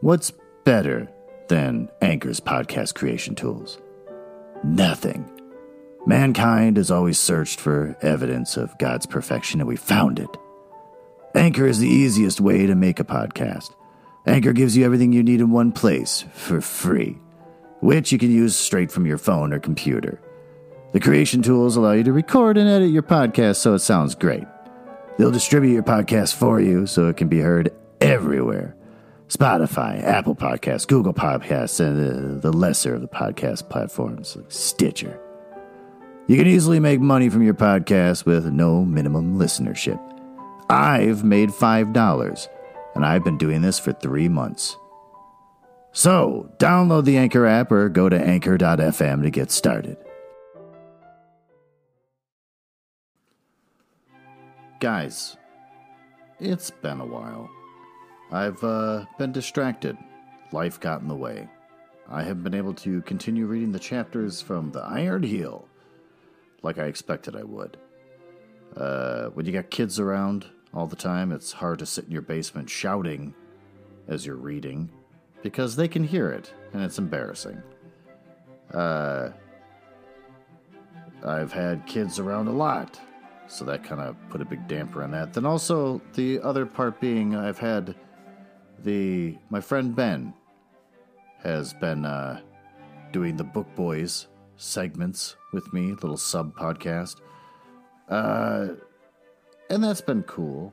What's better than Anchor's podcast creation tools? Nothing. Mankind has always searched for evidence of God's perfection, and we found it. Anchor is the easiest way to make a podcast. Anchor gives you everything you need in one place for free, which you can use straight from your phone or computer. The creation tools allow you to record and edit your podcast so it sounds great. They'll distribute your podcast for you so it can be heard everywhere Spotify, Apple Podcasts, Google Podcasts, and the, the lesser of the podcast platforms like Stitcher. You can easily make money from your podcast with no minimum listenership. I've made $5, and I've been doing this for three months. So, download the Anchor app or go to anchor.fm to get started. Guys, it's been a while. I've uh, been distracted. Life got in the way. I haven't been able to continue reading the chapters from the Iron Heel like I expected I would. Uh, when you got kids around all the time, it's hard to sit in your basement shouting as you're reading because they can hear it and it's embarrassing. Uh, I've had kids around a lot, so that kind of put a big damper on that. Then also the other part being I've had the my friend Ben has been uh, doing the Book Boys segments with me, little sub podcast, uh, and that's been cool.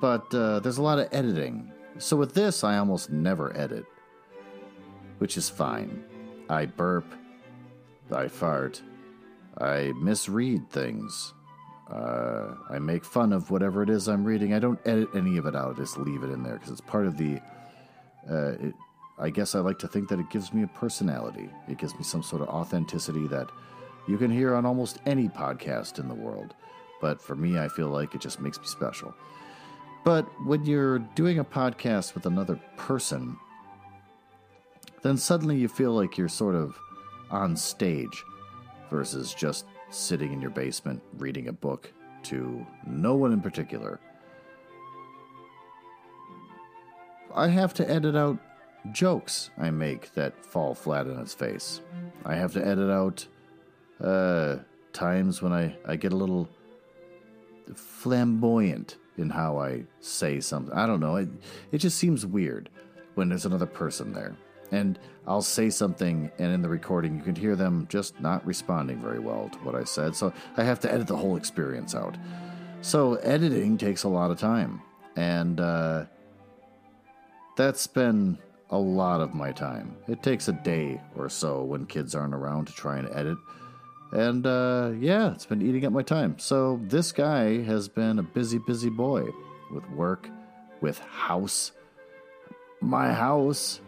But uh, there's a lot of editing, so with this I almost never edit, which is fine. I burp, I fart, I misread things. Uh, I make fun of whatever it is I'm reading. I don't edit any of it out. I just leave it in there because it's part of the. Uh, it, I guess I like to think that it gives me a personality. It gives me some sort of authenticity that you can hear on almost any podcast in the world. But for me, I feel like it just makes me special. But when you're doing a podcast with another person, then suddenly you feel like you're sort of on stage versus just sitting in your basement reading a book to no one in particular. I have to edit out jokes I make that fall flat on its face. I have to edit out uh, times when I, I get a little flamboyant in how I say something. I don't know. It, it just seems weird when there's another person there. And I'll say something, and in the recording, you can hear them just not responding very well to what I said. So I have to edit the whole experience out. So editing takes a lot of time. And uh, that's been a lot of my time. It takes a day or so when kids aren't around to try and edit. And uh, yeah, it's been eating up my time. So this guy has been a busy, busy boy with work, with house. My house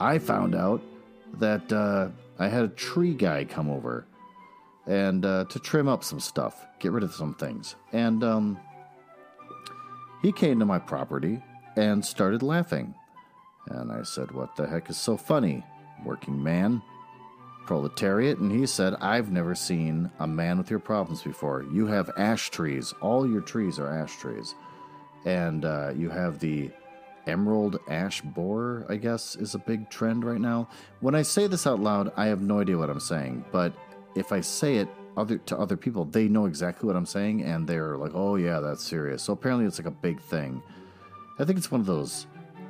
I found out that uh, I had a tree guy come over and uh, to trim up some stuff, get rid of some things. And um, he came to my property and started laughing. And I said, What the heck is so funny, working man? Proletariat. And he said, I've never seen a man with your problems before. You have ash trees. All your trees are ash trees. And uh, you have the emerald ash borer, I guess, is a big trend right now. When I say this out loud, I have no idea what I'm saying, but if I say it other to other people, they know exactly what I'm saying and they're like, "Oh yeah, that's serious." So apparently it's like a big thing. I think it's one of those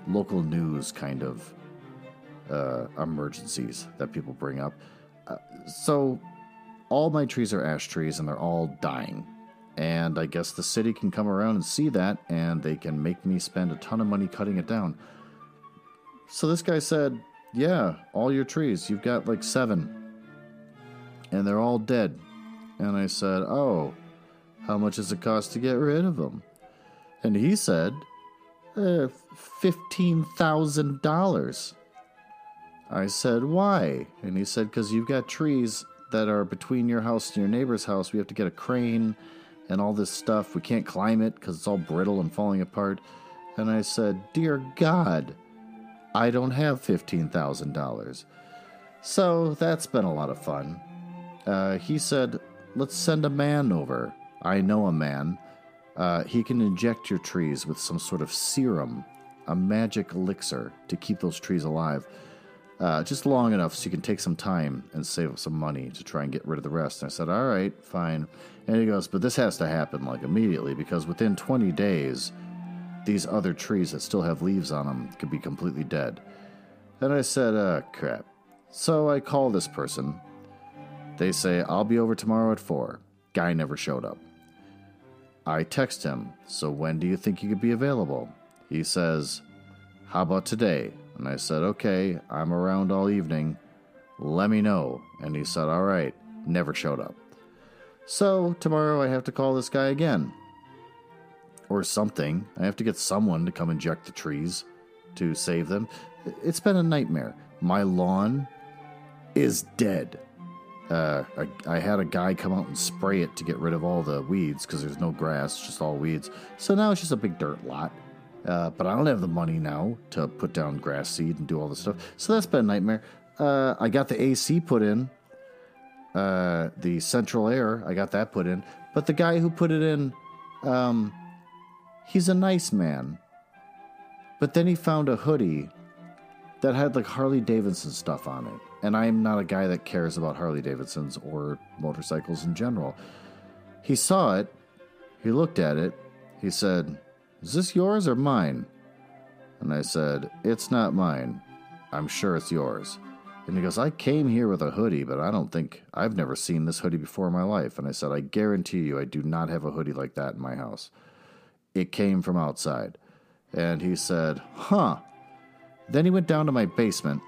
local news kind of uh, emergencies that people bring up. Uh, so all my trees are ash trees and they're all dying and I guess the city can come around and see that, and they can make me spend a ton of money cutting it down. So this guy said, Yeah, all your trees, you've got like seven, and they're all dead. And I said, Oh, how much does it cost to get rid of them? And he said, uh, $15,000. I said, Why? And he said, Because you've got trees that are between your house and your neighbor's house. We have to get a crane and all this stuff. We can't climb it because it's all brittle and falling apart. And I said, Dear God, I don't have $15,000. So that's been a lot of fun. Uh, he said, Let's send a man over. I know a man. Uh, he can inject your trees with some sort of serum. a magic elixir to keep those trees alive. Uh, just long enough so you can take some time and save some money to try and get rid of the rest. And I said, All right, fine. And he goes, But this has to happen like immediately because within 20 days, these other trees that still have leaves on them could be completely dead. And I said, uh, crap. So I call this person. They say, I'll be over tomorrow at 4. Guy never showed up. I text him, so when do you think you could be available? He says, How about today? And I said, Okay, I'm around all evening. Let me know. And he said, All right. Never showed up. So tomorrow I have to call this guy again. Or something. I have to get someone to come inject the trees to save them. It's been a nightmare. My lawn is dead. Uh, I, I, had a guy come out and spray it to get rid of all the weeds because there's no grass, just all weeds. So now it's just a big dirt lot. Uh, but I don't have the money now to put down grass seed and do all this stuff. So that's been a nightmare. Uh, I got the AC put in, uh, the central air, I got that put in. But the guy who put it in, um, he's a nice man. But then he found a hoodie that had like Harley Davidson stuff on it. And I'm not a guy that cares about Harley Davidsons or motorcycles in general. He saw it, he looked at it, he said, Is this yours or mine? And I said, It's not mine. I'm sure it's yours. And he goes, I came here with a hoodie, but I don't think I've never seen this hoodie before in my life. And I said, I guarantee you, I do not have a hoodie like that in my house. It came from outside. And he said, Huh. Then he went down to my basement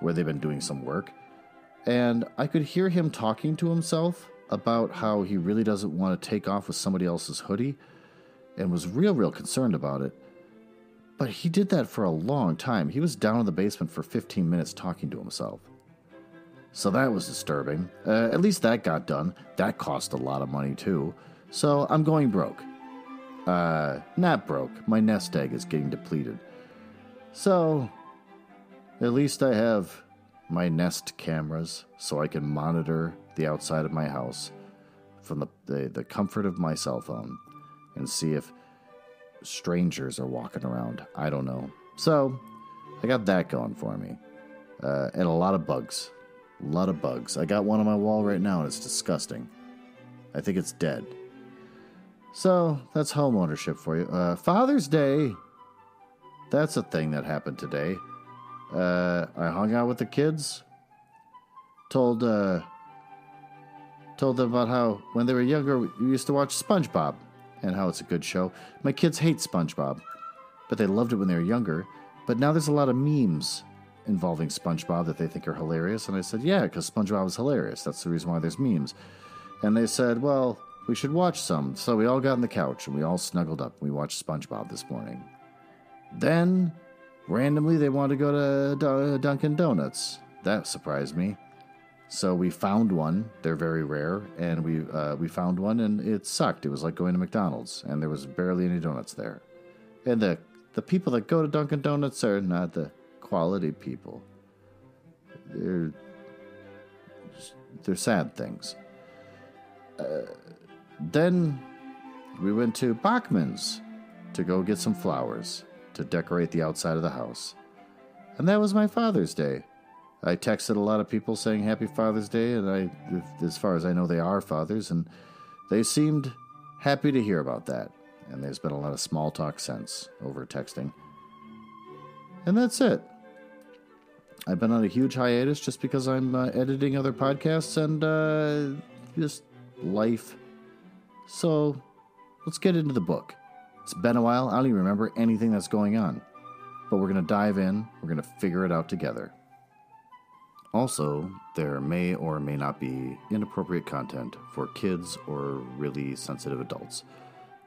where they've been doing some work, and I could hear him talking to himself about how he really doesn't want to take off with somebody else's hoodie and was real, real concerned about it. But he did that for a long time. He was down in the basement for 15 minutes talking to himself. So that was disturbing. Uh, at least that got done. That cost a lot of money, too. So I'm going broke. Uh, not broke. My nest egg is getting depleted. So, at least I have my Nest cameras so I can monitor the outside of my house from the, the, the comfort of my cell phone and see if strangers are walking around. I don't know. So, I got that going for me. Uh, and a lot of bugs. A lot of bugs. I got one on my wall right now and it's disgusting. I think it's dead. So, that's home ownership for you. Uh, Father's Day. That's a thing that happened today. Uh, I hung out with the kids. Told uh, told them about how when they were younger we used to watch SpongeBob and how it's a good show. My kids hate SpongeBob, but they loved it when they were younger. But now there's a lot of memes involving SpongeBob that they think are hilarious. And I said, yeah, because SpongeBob is hilarious. That's the reason why there's memes. And they said, well, we should watch some. So we all got on the couch and we all snuggled up. And we watched SpongeBob this morning. Then, randomly, they wanted to go to Dunkin' Donuts. That surprised me. So we found one. They're very rare, and we uh, we found one, and it sucked. It was like going to McDonald's, and there was barely any donuts there. And the the people that go to Dunkin' Donuts are not the quality people. They're they're sad things. Uh, then we went to Bachman's to go get some flowers to decorate the outside of the house. And that was my Father's Day. I texted a lot of people saying Happy Father's Day, and I, as far as I know, they are fathers, and they seemed happy to hear about that. And there's been a lot of small talk since over texting. And that's it. I've been on a huge hiatus just because I'm uh, editing other podcasts and uh, just life. So let's get into the book. It's been a while. I don't even remember anything that's going on. But we're going to dive in, we're going to figure it out together. Also, there may or may not be inappropriate content for kids or really sensitive adults.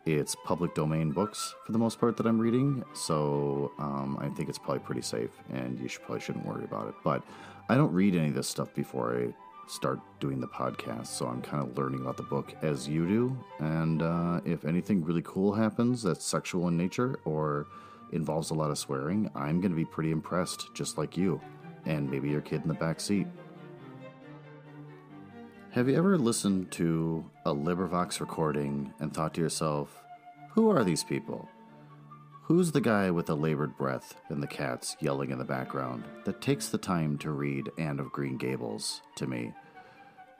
It's public domain books for the most part that I'm reading, so um, I think it's probably pretty safe, and you should probably shouldn't worry about it. But I don't read any of this stuff before I start doing the podcast, so I'm kind of learning about the book as you do. And uh, if anything really cool happens that's sexual in nature or involves a lot of swearing, I'm going to be pretty impressed, just like you, and maybe your kid in the back seat. Have you ever listened to a LibriVox recording and thought to yourself, who are these people? Who's the guy with the labored breath and the cats yelling in the background that takes the time to read Anne of Green Gables to me?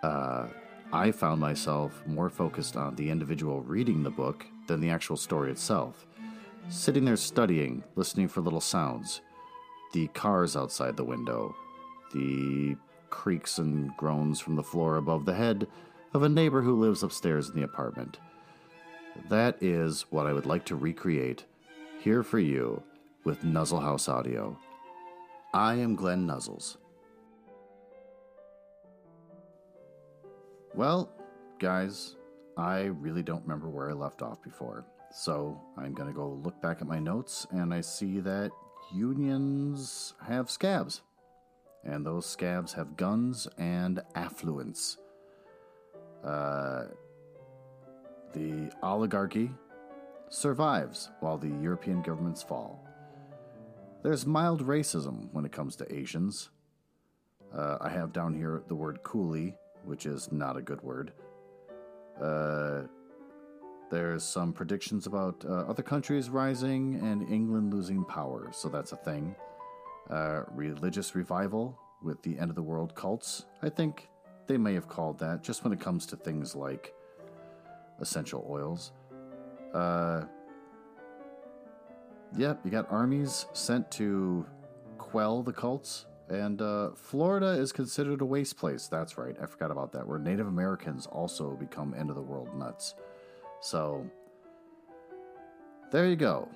Uh, I found myself more focused on the individual reading the book than the actual story itself. Sitting there studying, listening for little sounds the cars outside the window, the creaks and groans from the floor above the head of a neighbor who lives upstairs in the apartment. That is what I would like to recreate here for you with Nuzzle House Audio. I am Glenn Nuzzles. Well, guys, I really don't remember where I left off before. So I'm going to go look back at my notes, and I see that unions have scabs. And those scabs have guns and affluence. Uh, the oligarchy survives while the European governments fall. There's mild racism when it comes to Asians. Uh, I have down here the word coolie, which is not a good word. Uh, there's some predictions about uh, other countries rising and England losing power, so that's a thing. Uh, religious revival with the end of the world cults. I think they may have called that, just when it comes to things like essential oils. Uh, yep, you got armies sent to quell the cults. And uh, Florida is considered a waste place. That's right. I forgot about that. Where Native Americans also become end of the world nuts. So, there you go.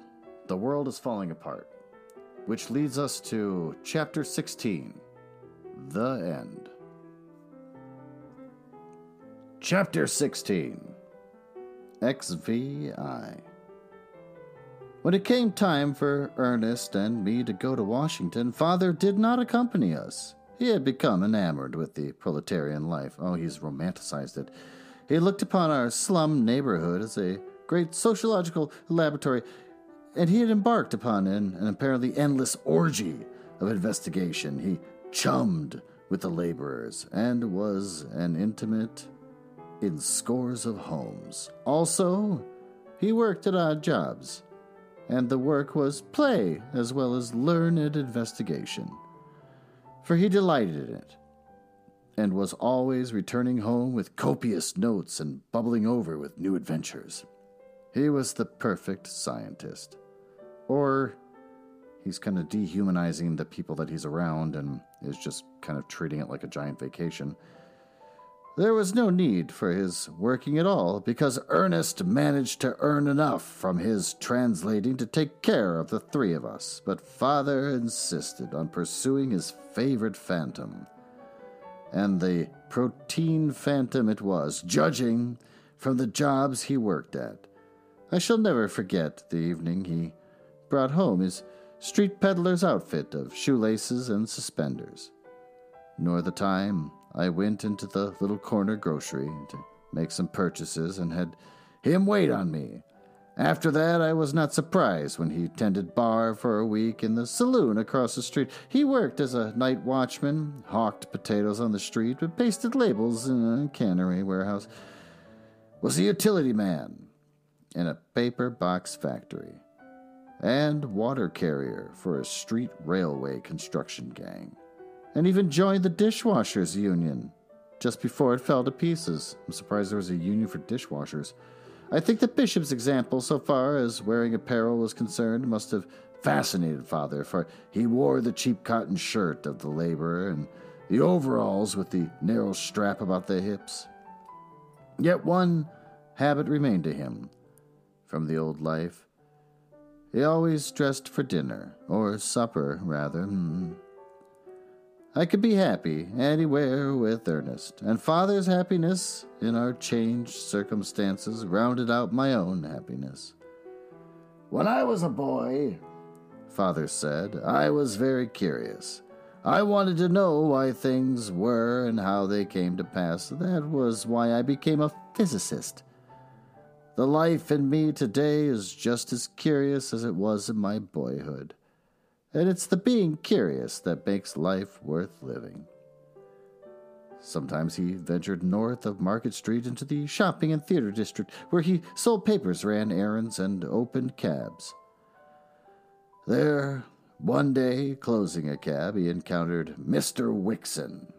The world is falling apart. Which leads us to chapter 16 The End. Chapter 16 XVI. When it came time for Ernest and me to go to Washington, Father did not accompany us. He had become enamored with the proletarian life. Oh, he's romanticized it. He looked upon our slum neighborhood as a great sociological laboratory, and he had embarked upon an, an apparently endless orgy of investigation. He chummed with the laborers and was an intimate in scores of homes. Also, he worked at odd jobs, and the work was play as well as learned investigation, for he delighted in it and was always returning home with copious notes and bubbling over with new adventures. He was the perfect scientist. Or he's kind of dehumanizing the people that he's around and is just kind of treating it like a giant vacation. There was no need for his working at all because Ernest managed to earn enough from his translating to take care of the three of us, but father insisted on pursuing his favorite phantom and the protein phantom it was, judging from the jobs he worked at. I shall never forget the evening he brought home his street peddler's outfit of shoelaces and suspenders, nor the time I went into the little corner grocery to make some purchases and had him wait on me after that, I was not surprised when he tended bar for a week in the saloon across the street. He worked as a night watchman, hawked potatoes on the street, but pasted labels in a cannery warehouse. Was a utility man in a paper box factory, and water carrier for a street railway construction gang, and even joined the dishwashers union just before it fell to pieces. I'm surprised there was a union for dishwashers. I think the bishop's example, so far as wearing apparel was concerned, must have fascinated father, for he wore the cheap cotton shirt of the laborer and the overalls with the narrow strap about the hips. Yet one habit remained to him from the old life. He always dressed for dinner, or supper, rather. Hmm. I could be happy anywhere with Ernest, and father's happiness in our changed circumstances rounded out my own happiness. When I was a boy, father said, I was very curious. I wanted to know why things were and how they came to pass. That was why I became a physicist. The life in me today is just as curious as it was in my boyhood and it's the being curious that makes life worth living. Sometimes he ventured north of Market Street into the shopping and theater district, where he sold papers, ran errands, and opened cabs. There, one day, closing a cab, he encountered Mr. Wickson.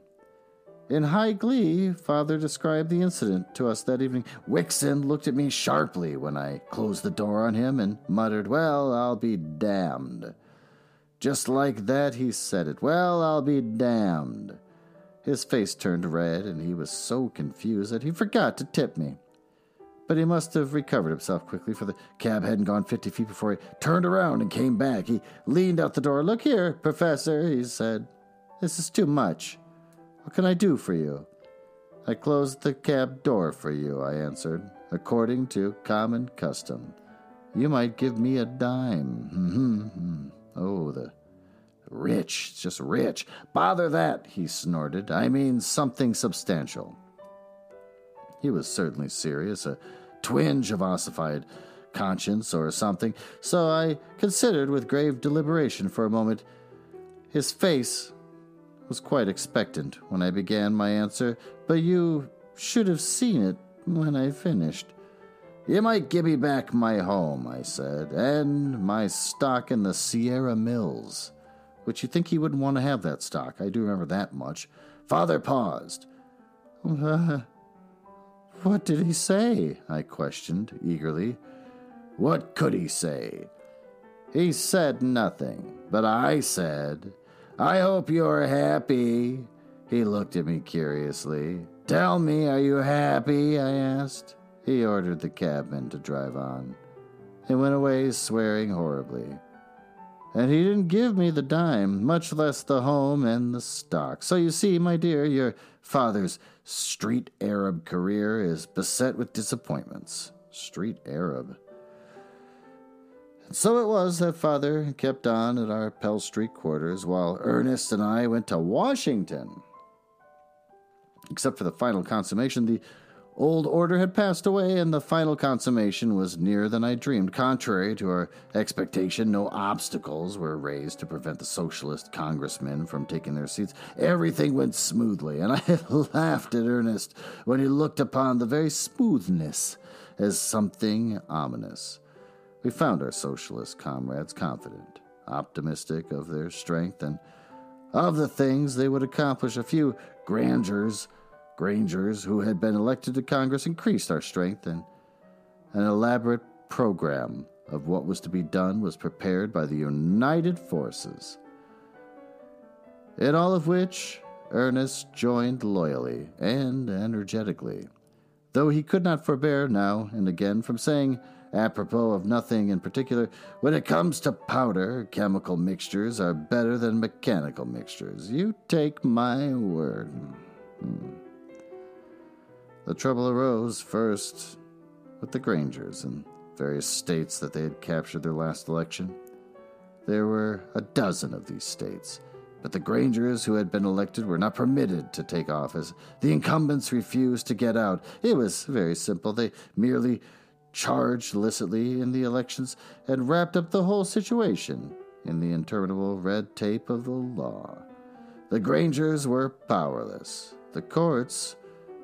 In high glee, Father described the incident to us that evening. Wickson looked at me sharply when I closed the door on him and muttered, Well, I'll be damned. Just like that, he said it. Well, I'll be damned. His face turned red, and he was so confused that he forgot to tip me. But he must have recovered himself quickly, for the cab hadn't gone fifty feet before he turned around and came back. He leaned out the door. Look here, Professor, he said. This is too much. What can I do for you? I closed the cab door for you, I answered, according to common custom. You might give me a dime. Hmm, hmm, hmm. Oh, the rich, it's just rich. Bother that, he snorted. I mean something substantial. He was certainly serious, a twinge of ossified conscience or something, so I considered with grave deliberation for a moment. His face was quite expectant when I began my answer, but you should have seen it when I finished. You might give me back my home, I said, and my stock in the Sierra Mills. Which you think he wouldn't want to have that stock. I do remember that much. Father paused. Uh, what did he say? I questioned eagerly. What could he say? He said nothing, but I said, I hope you're happy. He looked at me curiously. Tell me, are you happy? I asked. He ordered the cabman to drive on. and went away swearing horribly. And he didn't give me the dime, much less the home and the stock. So you see, my dear, your father's street Arab career is beset with disappointments. Street Arab. And so it was that father kept on at our Pell Street quarters while Ernest and I went to Washington. Except for the final consummation, the old order had passed away, and the final consummation was nearer than I dreamed. Contrary to our expectation, no obstacles were raised to prevent the socialist congressmen from taking their seats. Everything went smoothly, and I laughed at Ernest when he looked upon the very smoothness as something ominous. We found our socialist comrades confident, optimistic of their strength, and of the things they would accomplish. A few grangers, Grangers who had been elected to Congress increased our strength, and an elaborate program of what was to be done was prepared by the united forces. In all of which, Ernest joined loyally and energetically, though he could not forbear now and again from saying, Apropos of nothing in particular, when it comes to powder, chemical mixtures are better than mechanical mixtures. You take my word. Hmm. The trouble arose first with the Grangers in various states that they had captured their last election. There were a dozen of these states, but the Grangers who had been elected were not permitted to take office. The incumbents refused to get out. It was very simple. They merely charged illicitly in the elections, and wrapped up the whole situation in the interminable red tape of the law. The Grangers were powerless. The courts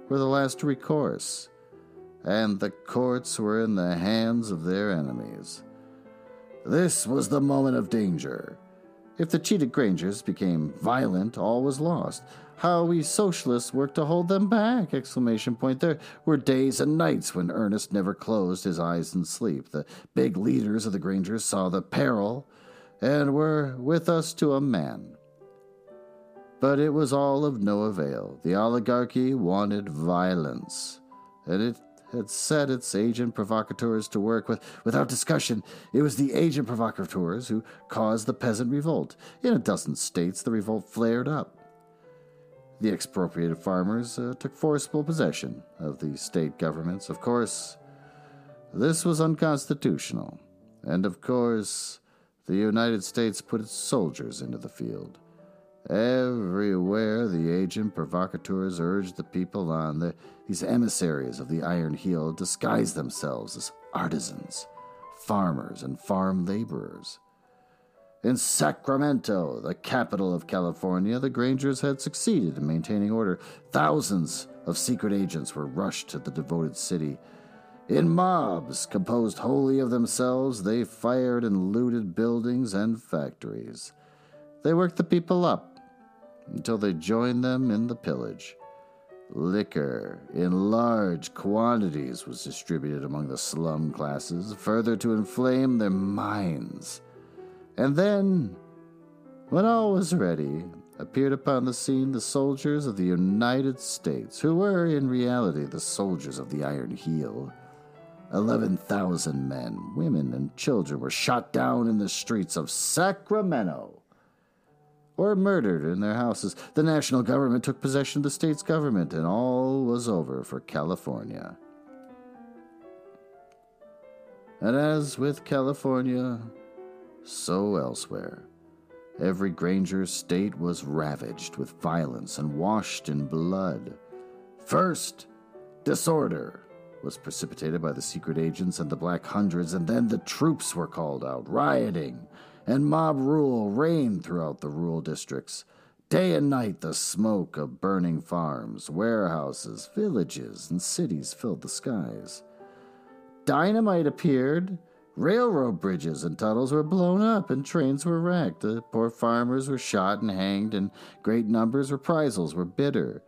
were the last recourse, and the courts were in the hands of their enemies. This was the moment of danger. If the cheated Grangers became violent, all was lost how we socialists worked to hold them back! Exclamation point. There were days and nights when Ernest never closed his eyes in sleep. The big leaders of the Grangers saw the peril and were with us to a man. But it was all of no avail. The oligarchy wanted violence, and it had set its agent provocateurs to work with, without discussion. It was the agent provocateurs who caused the peasant revolt. In a dozen states, the revolt flared up. The expropriated farmers uh, took forcible possession of the state governments. Of course, this was unconstitutional. And of course, the United States put its soldiers into the field. Everywhere the agent provocateurs urged the people on, the, these emissaries of the Iron Heel disguised themselves as artisans, farmers, and farm laborers. In Sacramento, the capital of California, the Grangers had succeeded in maintaining order. Thousands of secret agents were rushed to the devoted city. In mobs composed wholly of themselves, they fired and looted buildings and factories. They worked the people up until they joined them in the pillage. Liquor in large quantities was distributed among the slum classes, further to inflame their minds. And then, when all was ready, appeared upon the scene the soldiers of the United States, who were in reality the soldiers of the Iron Heel. Eleven thousand men, women, and children were shot down in the streets of Sacramento or murdered in their houses. The national government took possession of the state's government, and all was over for California. And as with California, so elsewhere, every Granger state was ravaged with violence and washed in blood. First, disorder was precipitated by the secret agents and the Black Hundreds, and then the troops were called out, rioting and mob rule reigned throughout the rural districts. Day and night, the smoke of burning farms, warehouses, villages, and cities filled the skies. Dynamite appeared. Railroad bridges and tunnels were blown up, and trains were wrecked. The poor farmers were shot and hanged, and great numbers reprisals were bitter.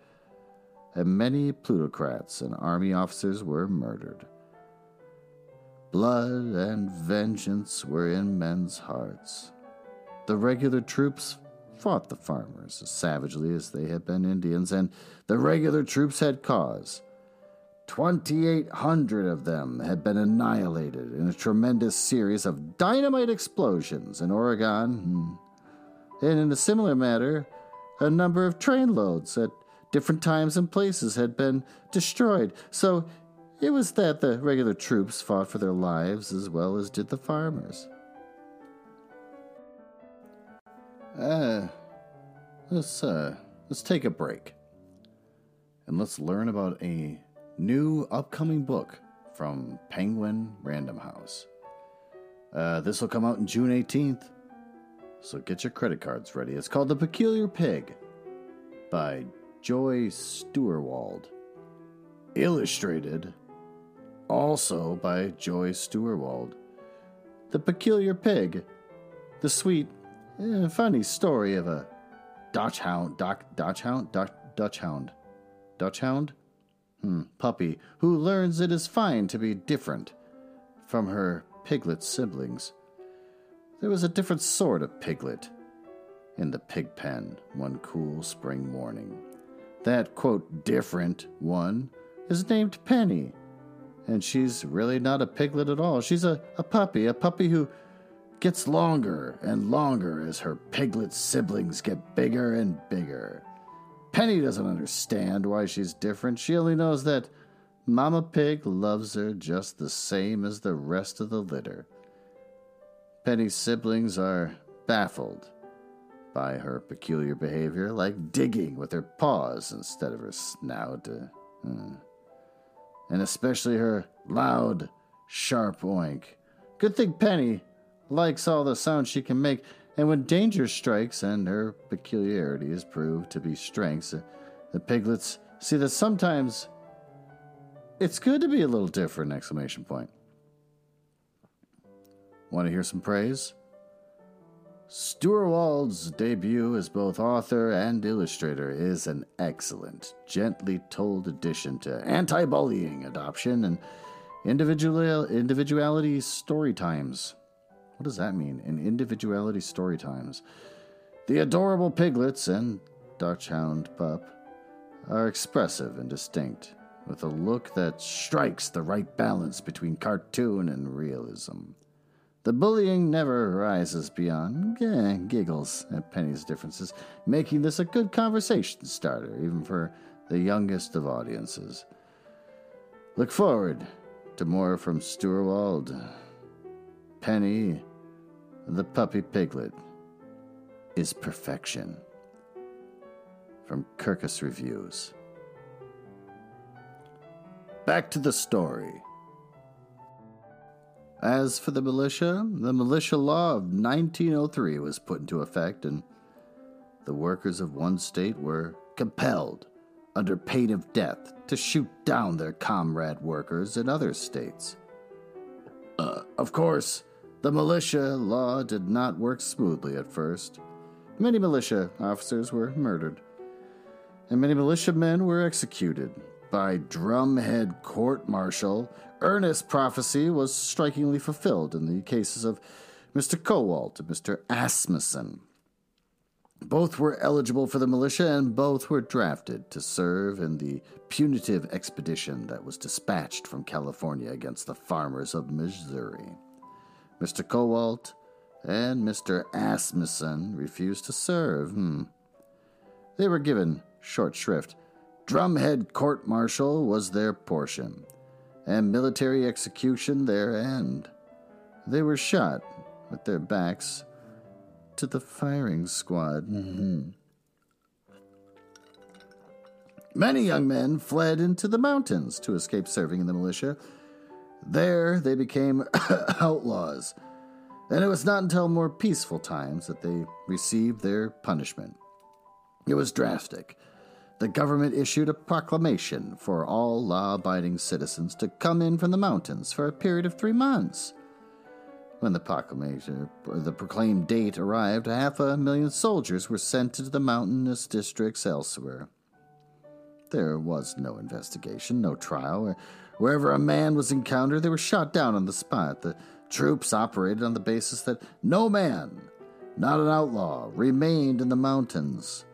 And many plutocrats and army officers were murdered. Blood and vengeance were in men's hearts. The regular troops fought the farmers as savagely as they had been Indians, and the regular troops had cause. 2,800 of them had been annihilated in a tremendous series of dynamite explosions in Oregon. And in a similar manner, a number of trainloads at different times and places had been destroyed. So it was that the regular troops fought for their lives as well as did the farmers. Uh, let's uh, let's take a break, and let's learn about a new upcoming book from Penguin Random House. Uh, this will come out in June 18th, so get your credit cards ready. It's called The Peculiar Pig by Joy Steuerwald. Illustrated also by Joy Steuerwald. The Peculiar Pig, the sweet, eh, funny story of a Dutch hound, Doc, Dutch hound, Dutch, Dutch hound, Dutch hound, hmm, puppy who learns it is fine to be different from her piglet siblings. There was a different sort of piglet in the pig pen one cool spring morning. That, quote, different one is named Penny and she's really not a piglet at all. She's a, a puppy, a puppy who gets longer and longer as her piglet siblings get bigger and bigger. Penny doesn't understand why she's different. She only knows that Mama Pig loves her just the same as the rest of the litter. Penny's siblings are baffled by her peculiar behavior, like digging with her paws instead of her snout. Uh, uh and especially her loud, sharp oink. Good thing Penny likes all the sounds she can make, and when danger strikes and her peculiarities prove to be strengths, the piglets see that sometimes it's good to be a little different! Exclamation point. Want to hear some praise? Steuerwald's debut as both author and illustrator is an excellent, gently told addition to anti bullying adoption and individual, individuality story times. What does that mean? In individuality story times. The adorable piglets and Dutch Hound pup are expressive and distinct, with a look that strikes the right balance between cartoon and realism. The bullying never rises beyond eh, giggles at Penny's differences, making this a good conversation starter, even for the youngest of audiences. Look forward to more from Steuerwald. Penny, the puppy piglet, is perfection. From Kirkus Reviews. Back to the story. As for the militia, the militia law of 1903 was put into effect, and the workers of one state were compelled under pain of death, to shoot down their comrade workers in other states. Uh, of course, the militia law did not work smoothly at first. Many militia officers were murdered, and many militiamen were executed. By drumhead court martial, Ernest prophecy was strikingly fulfilled in the cases of Mr. Kowalt and Mr. Asmussen. Both were eligible for the militia, and both were drafted to serve in the punitive expedition that was dispatched from California against the farmers of Missouri. Mr. Kowalt and Mr. Asmussen refused to serve. Hmm. They were given short shrift. Drumhead court martial was their portion, and military execution their end. They were shot with their backs to the firing squad. Mm-hmm. Many young men fled into the mountains to escape serving in the militia. There they became outlaws, and it was not until more peaceful times that they received their punishment. It was drastic. The government issued a proclamation for all law abiding citizens to come in from the mountains for a period of three months. When the proclamation, the proclaimed date arrived, half a million soldiers were sent into the mountainous districts elsewhere. There was no investigation, no trial. Wherever a man was encountered, they were shot down on the spot. The troops operated on the basis that no man, not an outlaw, remained in the mountains.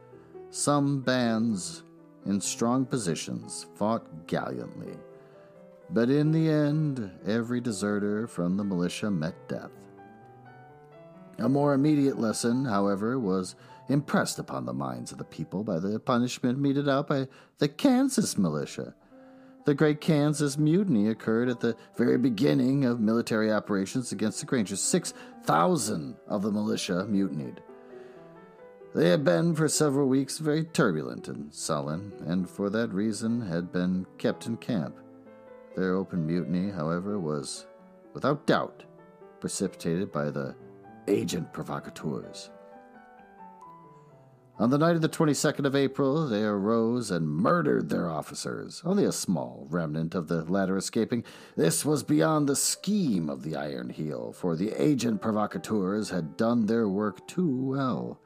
Some bands in strong positions fought gallantly. But in the end, every deserter from the militia met death. A more immediate lesson, however, was impressed upon the minds of the people by the punishment meted out by the Kansas militia. The Great Kansas Mutiny occurred at the very beginning of military operations against the Grangers. 6,000 of the militia mutinied. They had been for several weeks very turbulent and sullen, and for that reason had been kept in camp. Their open mutiny, however, was without doubt precipitated by the agent provocateurs. On the night of the 22nd of April, they arose and murdered their officers, only a small remnant of the latter escaping. This was beyond the scheme of the Iron Heel, for the agent provocateurs had done their work too well.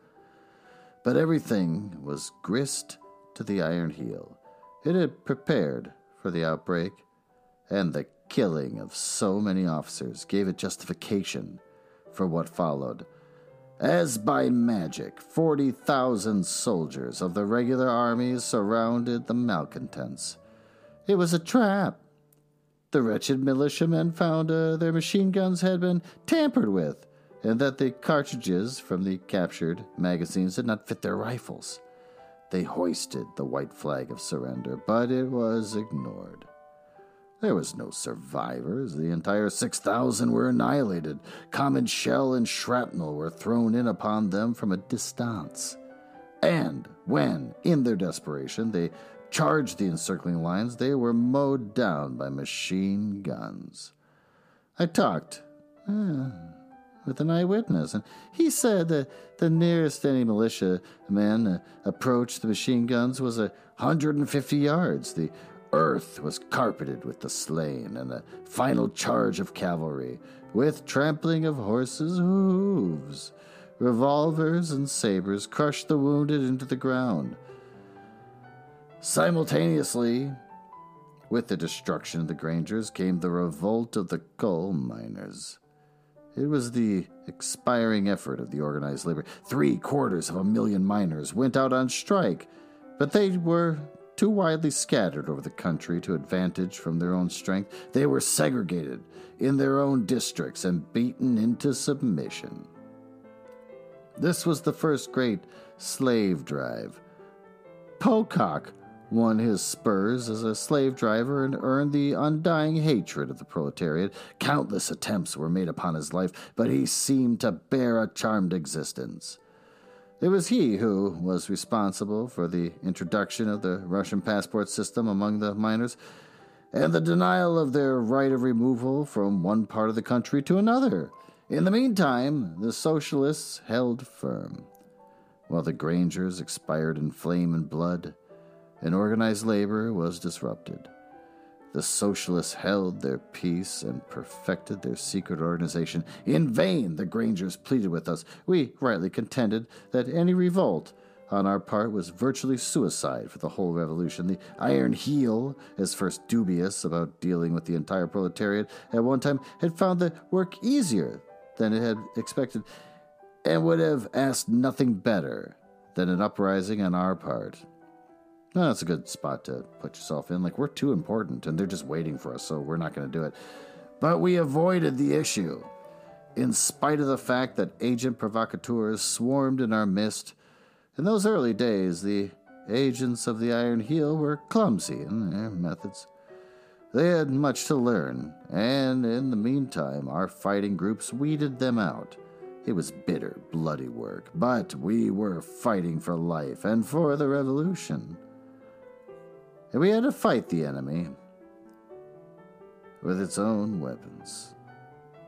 But everything was grist to the Iron Heel. It had prepared for the outbreak, and the killing of so many officers gave it justification for what followed. As by magic, 40,000 soldiers of the regular armies surrounded the malcontents. It was a trap. The wretched militiamen found uh, their machine guns had been tampered with, and that the cartridges from the captured magazines did not fit their rifles. They hoisted the white flag of surrender, but it was ignored. There was no survivors. The entire 6,000 were annihilated. Common shell and shrapnel were thrown in upon them from a distance. And when, in their desperation, they charged the encircling lines, they were mowed down by machine guns. I talked uh, with an eyewitness, and he said that the nearest any militia man uh, approached the machine guns was a 150 yards. The Earth was carpeted with the slain and a final charge of cavalry, with trampling of horses' hooves. Revolvers and sabers crushed the wounded into the ground. Simultaneously, with the destruction of the Grangers came the revolt of the coal miners. It was the expiring effort of the organized labor. Three quarters of a million miners went out on strike, but they were too widely scattered over the country to advantage from their own strength, they were segregated in their own districts and beaten into submission. This was the first great slave drive. Pocock won his spurs as a slave driver and earned the undying hatred of the proletariat. Countless attempts were made upon his life, but he seemed to bear a charmed existence. It was he who was responsible for the introduction of the Russian passport system among the miners and the denial of their right of removal from one part of the country to another. In the meantime, the socialists held firm. While the Grangers expired in flame and blood, and organized labor was disrupted. The socialists held their peace and perfected their secret organization. In vain, the Grangers pleaded with us. We rightly contended that any revolt on our part was virtually suicide for the whole revolution. The Iron Heel, as first dubious about dealing with the entire proletariat, at one time had found the work easier than it had expected, and would have asked nothing better than an uprising on our part. No, that's a good spot to put yourself in. Like, we're too important and they're just waiting for us, so we're not going to do it. But we avoided the issue. In spite of the fact that agent provocateurs swarmed in our midst, in those early days, the agents of the Iron Heel were clumsy in their methods. They had much to learn, and in the meantime, our fighting groups weeded them out. It was bitter, bloody work, but we were fighting for life and for the revolution. And we had to fight the enemy with its own weapons.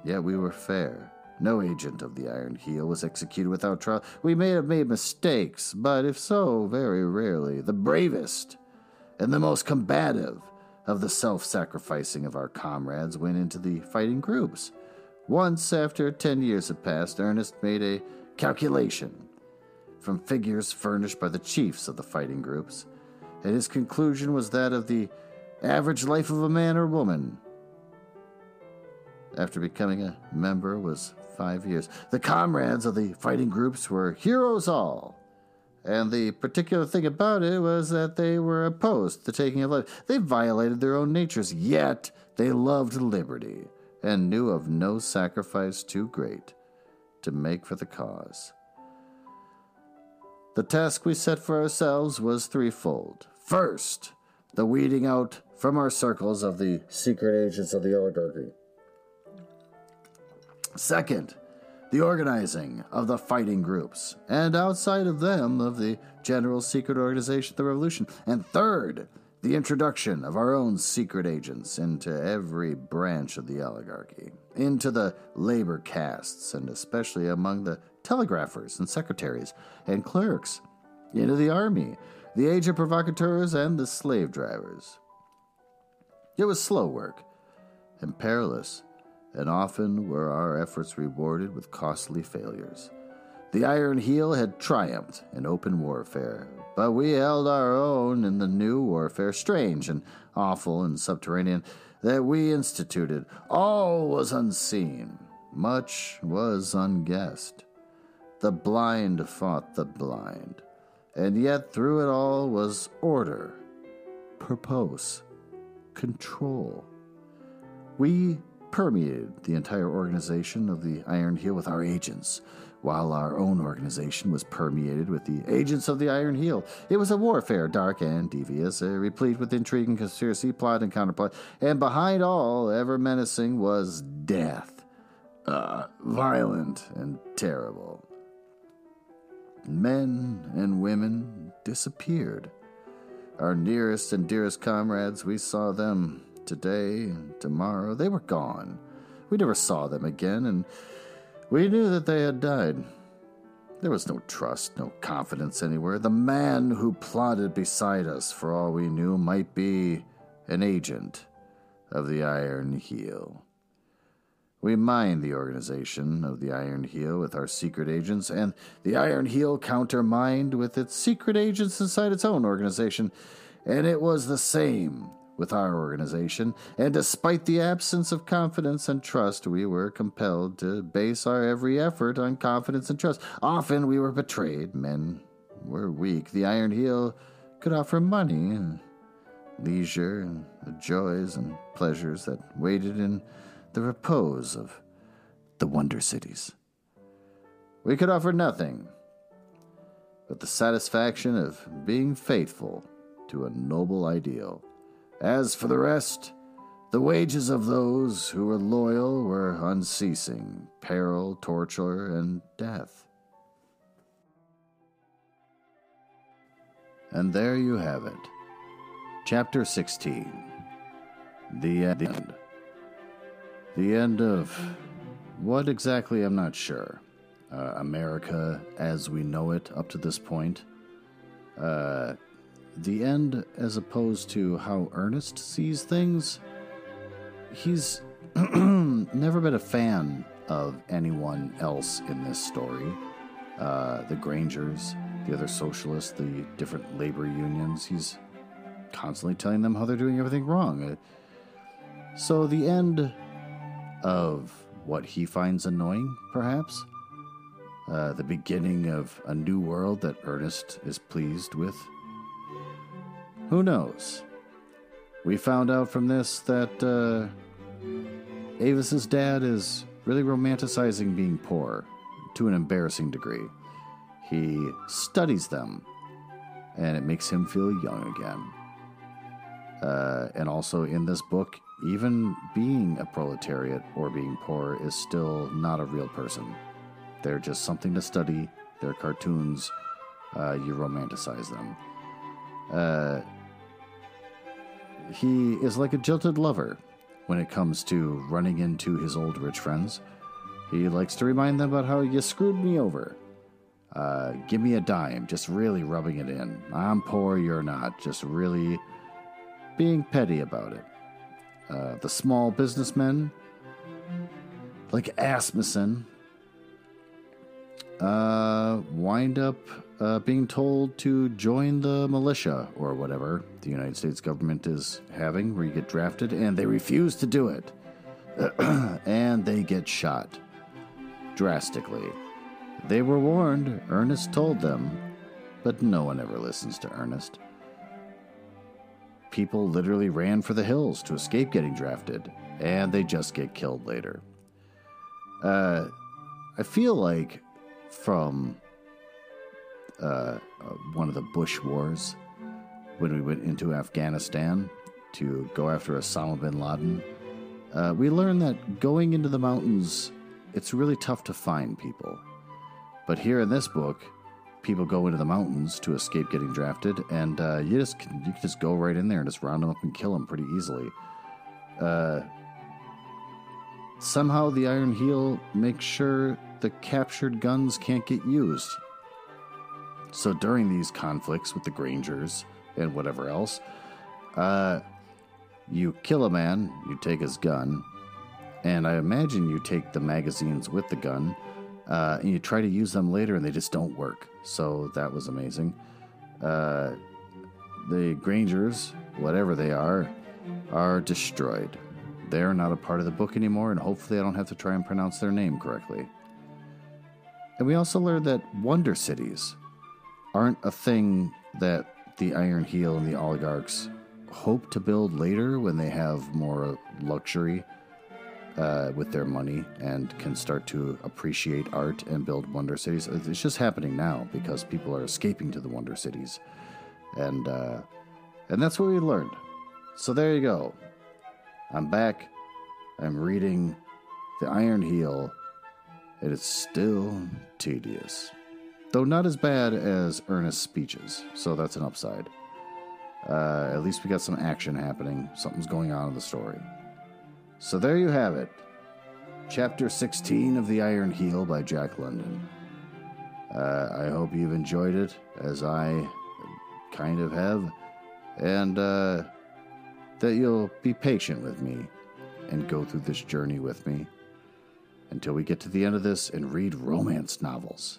Yet we were fair. No agent of the Iron Heel was executed without trial. We may have made mistakes, but if so, very rarely. The bravest and the most combative of the self sacrificing of our comrades went into the fighting groups. Once, after ten years had passed, Ernest made a calculation from figures furnished by the chiefs of the fighting groups, and his conclusion was that of the average life of a man or woman after becoming a member was five years. The comrades of the fighting groups were heroes all. And the particular thing about it was that they were opposed to taking of life. They violated their own natures, yet they loved liberty and knew of no sacrifice too great to make for the cause. The task we set for ourselves was threefold. First, the weeding out from our circles of the secret agents of the oligarchy. Second, the organizing of the fighting groups, and outside of them, of the general secret organization of the revolution. And third, the introduction of our own secret agents into every branch of the oligarchy, into the labor castes, and especially among the telegraphers and secretaries and clerks, into the army, the agent provocateurs, and the slave drivers. It was slow work and perilous and often were our efforts rewarded with costly failures. The Iron Heel had triumphed in open warfare, but we held our own in the new warfare, strange and awful and subterranean, that we instituted. All was unseen, much was unguessed. The blind fought the blind, and yet through it all was order, purpose, control. We permeated the entire organization of the Iron Heel with our agents, while our own organization was permeated with the agents of the Iron Heel. It was a warfare, dark and devious, replete with intrigue and conspiracy, plot and counterplot, and behind all, ever menacing, was death. Uh, violent and terrible. Men and women disappeared. Our nearest and dearest comrades, we saw them today and tomorrow, they were gone. We never saw them again, and we knew that they had died. There was no trust, no confidence anywhere. The man who plotted beside us, for all we knew, might be an agent of the Iron Heel. We mined the organization of the Iron Heel with our secret agents, and the Iron Heel countermined with its secret agents inside its own organization, and it was the same with our organization, and despite the absence of confidence and trust, we were compelled to base our every effort on confidence and trust. Often we were betrayed, men were weak. The Iron Heel could offer money, and leisure, and the joys and pleasures that waited in the repose of the Wonder Cities. We could offer nothing but the satisfaction of being faithful to a noble ideal. As for the rest, the wages of those who were loyal were unceasing peril, torture, and death. And there you have it. Chapter 16 The End. The end of what exactly, I'm not sure. Uh, America as we know it up to this point. Uh, the end as opposed to how Ernest sees things, he's never been a fan of anyone else in this story. Uh, the Grangers, the other socialists, the different labor unions. He's constantly telling them how they're doing everything wrong. Uh, so the end of what he finds annoying, perhaps, uh, the beginning of a new world that Ernest is pleased with. Who knows? We found out from this that uh, Avis's dad is really romanticizing being poor to an embarrassing degree. He studies them, and it makes him feel young again. Uh, and also in this book, even being a proletariat or being poor is still not a real person. They're just something to study. They're cartoons. Uh, you romanticize them. Uh, he is like a jilted lover when it comes to running into his old rich friends. He likes to remind them about how you screwed me over. Uh, give me a dime, just really rubbing it in. I'm poor, you're not. Just really being petty about it. Uh, the small businessmen, like Asmussen, uh, wind up uh, being told to join the militia or whatever the United States government is having, where you get drafted, and they refuse to do it. and they get shot drastically. They were warned, Ernest told them, but no one ever listens to Ernest. People literally ran for the hills to escape getting drafted, and they just get killed later. Uh, I feel like from uh, uh, one of the Bush wars when we went into Afghanistan to go after Osama bin Laden. Uh, we learned that going into the mountains, it's really tough to find people. But here in this book, people go into the mountains to escape getting drafted, and uh, you just you can just go right in there and just round them up and kill them pretty easily. Uh, somehow the Iron Heel makes sure the captured guns can't get used. So during these conflicts with the Grangers and whatever else, uh, you kill a man, you take his gun, and I imagine you take the magazines with the gun, uh, and you try to use them later, and they just don't work. So that was amazing. Uh, the Grangers, whatever they are, are destroyed. They're not a part of the book anymore, and hopefully I don't have to try and pronounce their name correctly. And we also learned that wonder cities aren't a thing that the Iron Heel and the oligarchs hope to build later when they have more luxury uh, with their money and can start to appreciate art and build wonder cities. It's just happening now because people are escaping to the wonder cities, and uh, and that's what we learned. So there you go. I'm back. I'm reading The Iron Heel it is still tedious. Though not as bad as Ernest's speeches, so that's an upside. Uh, at least we got some action happening, something's going on in the story. So there you have it. Chapter 16 of The Iron Heel by Jack London. Uh, I hope you've enjoyed it, as I kind of have, and uh, that you'll be patient with me and go through this journey with me until we get to the end of this and read romance novels.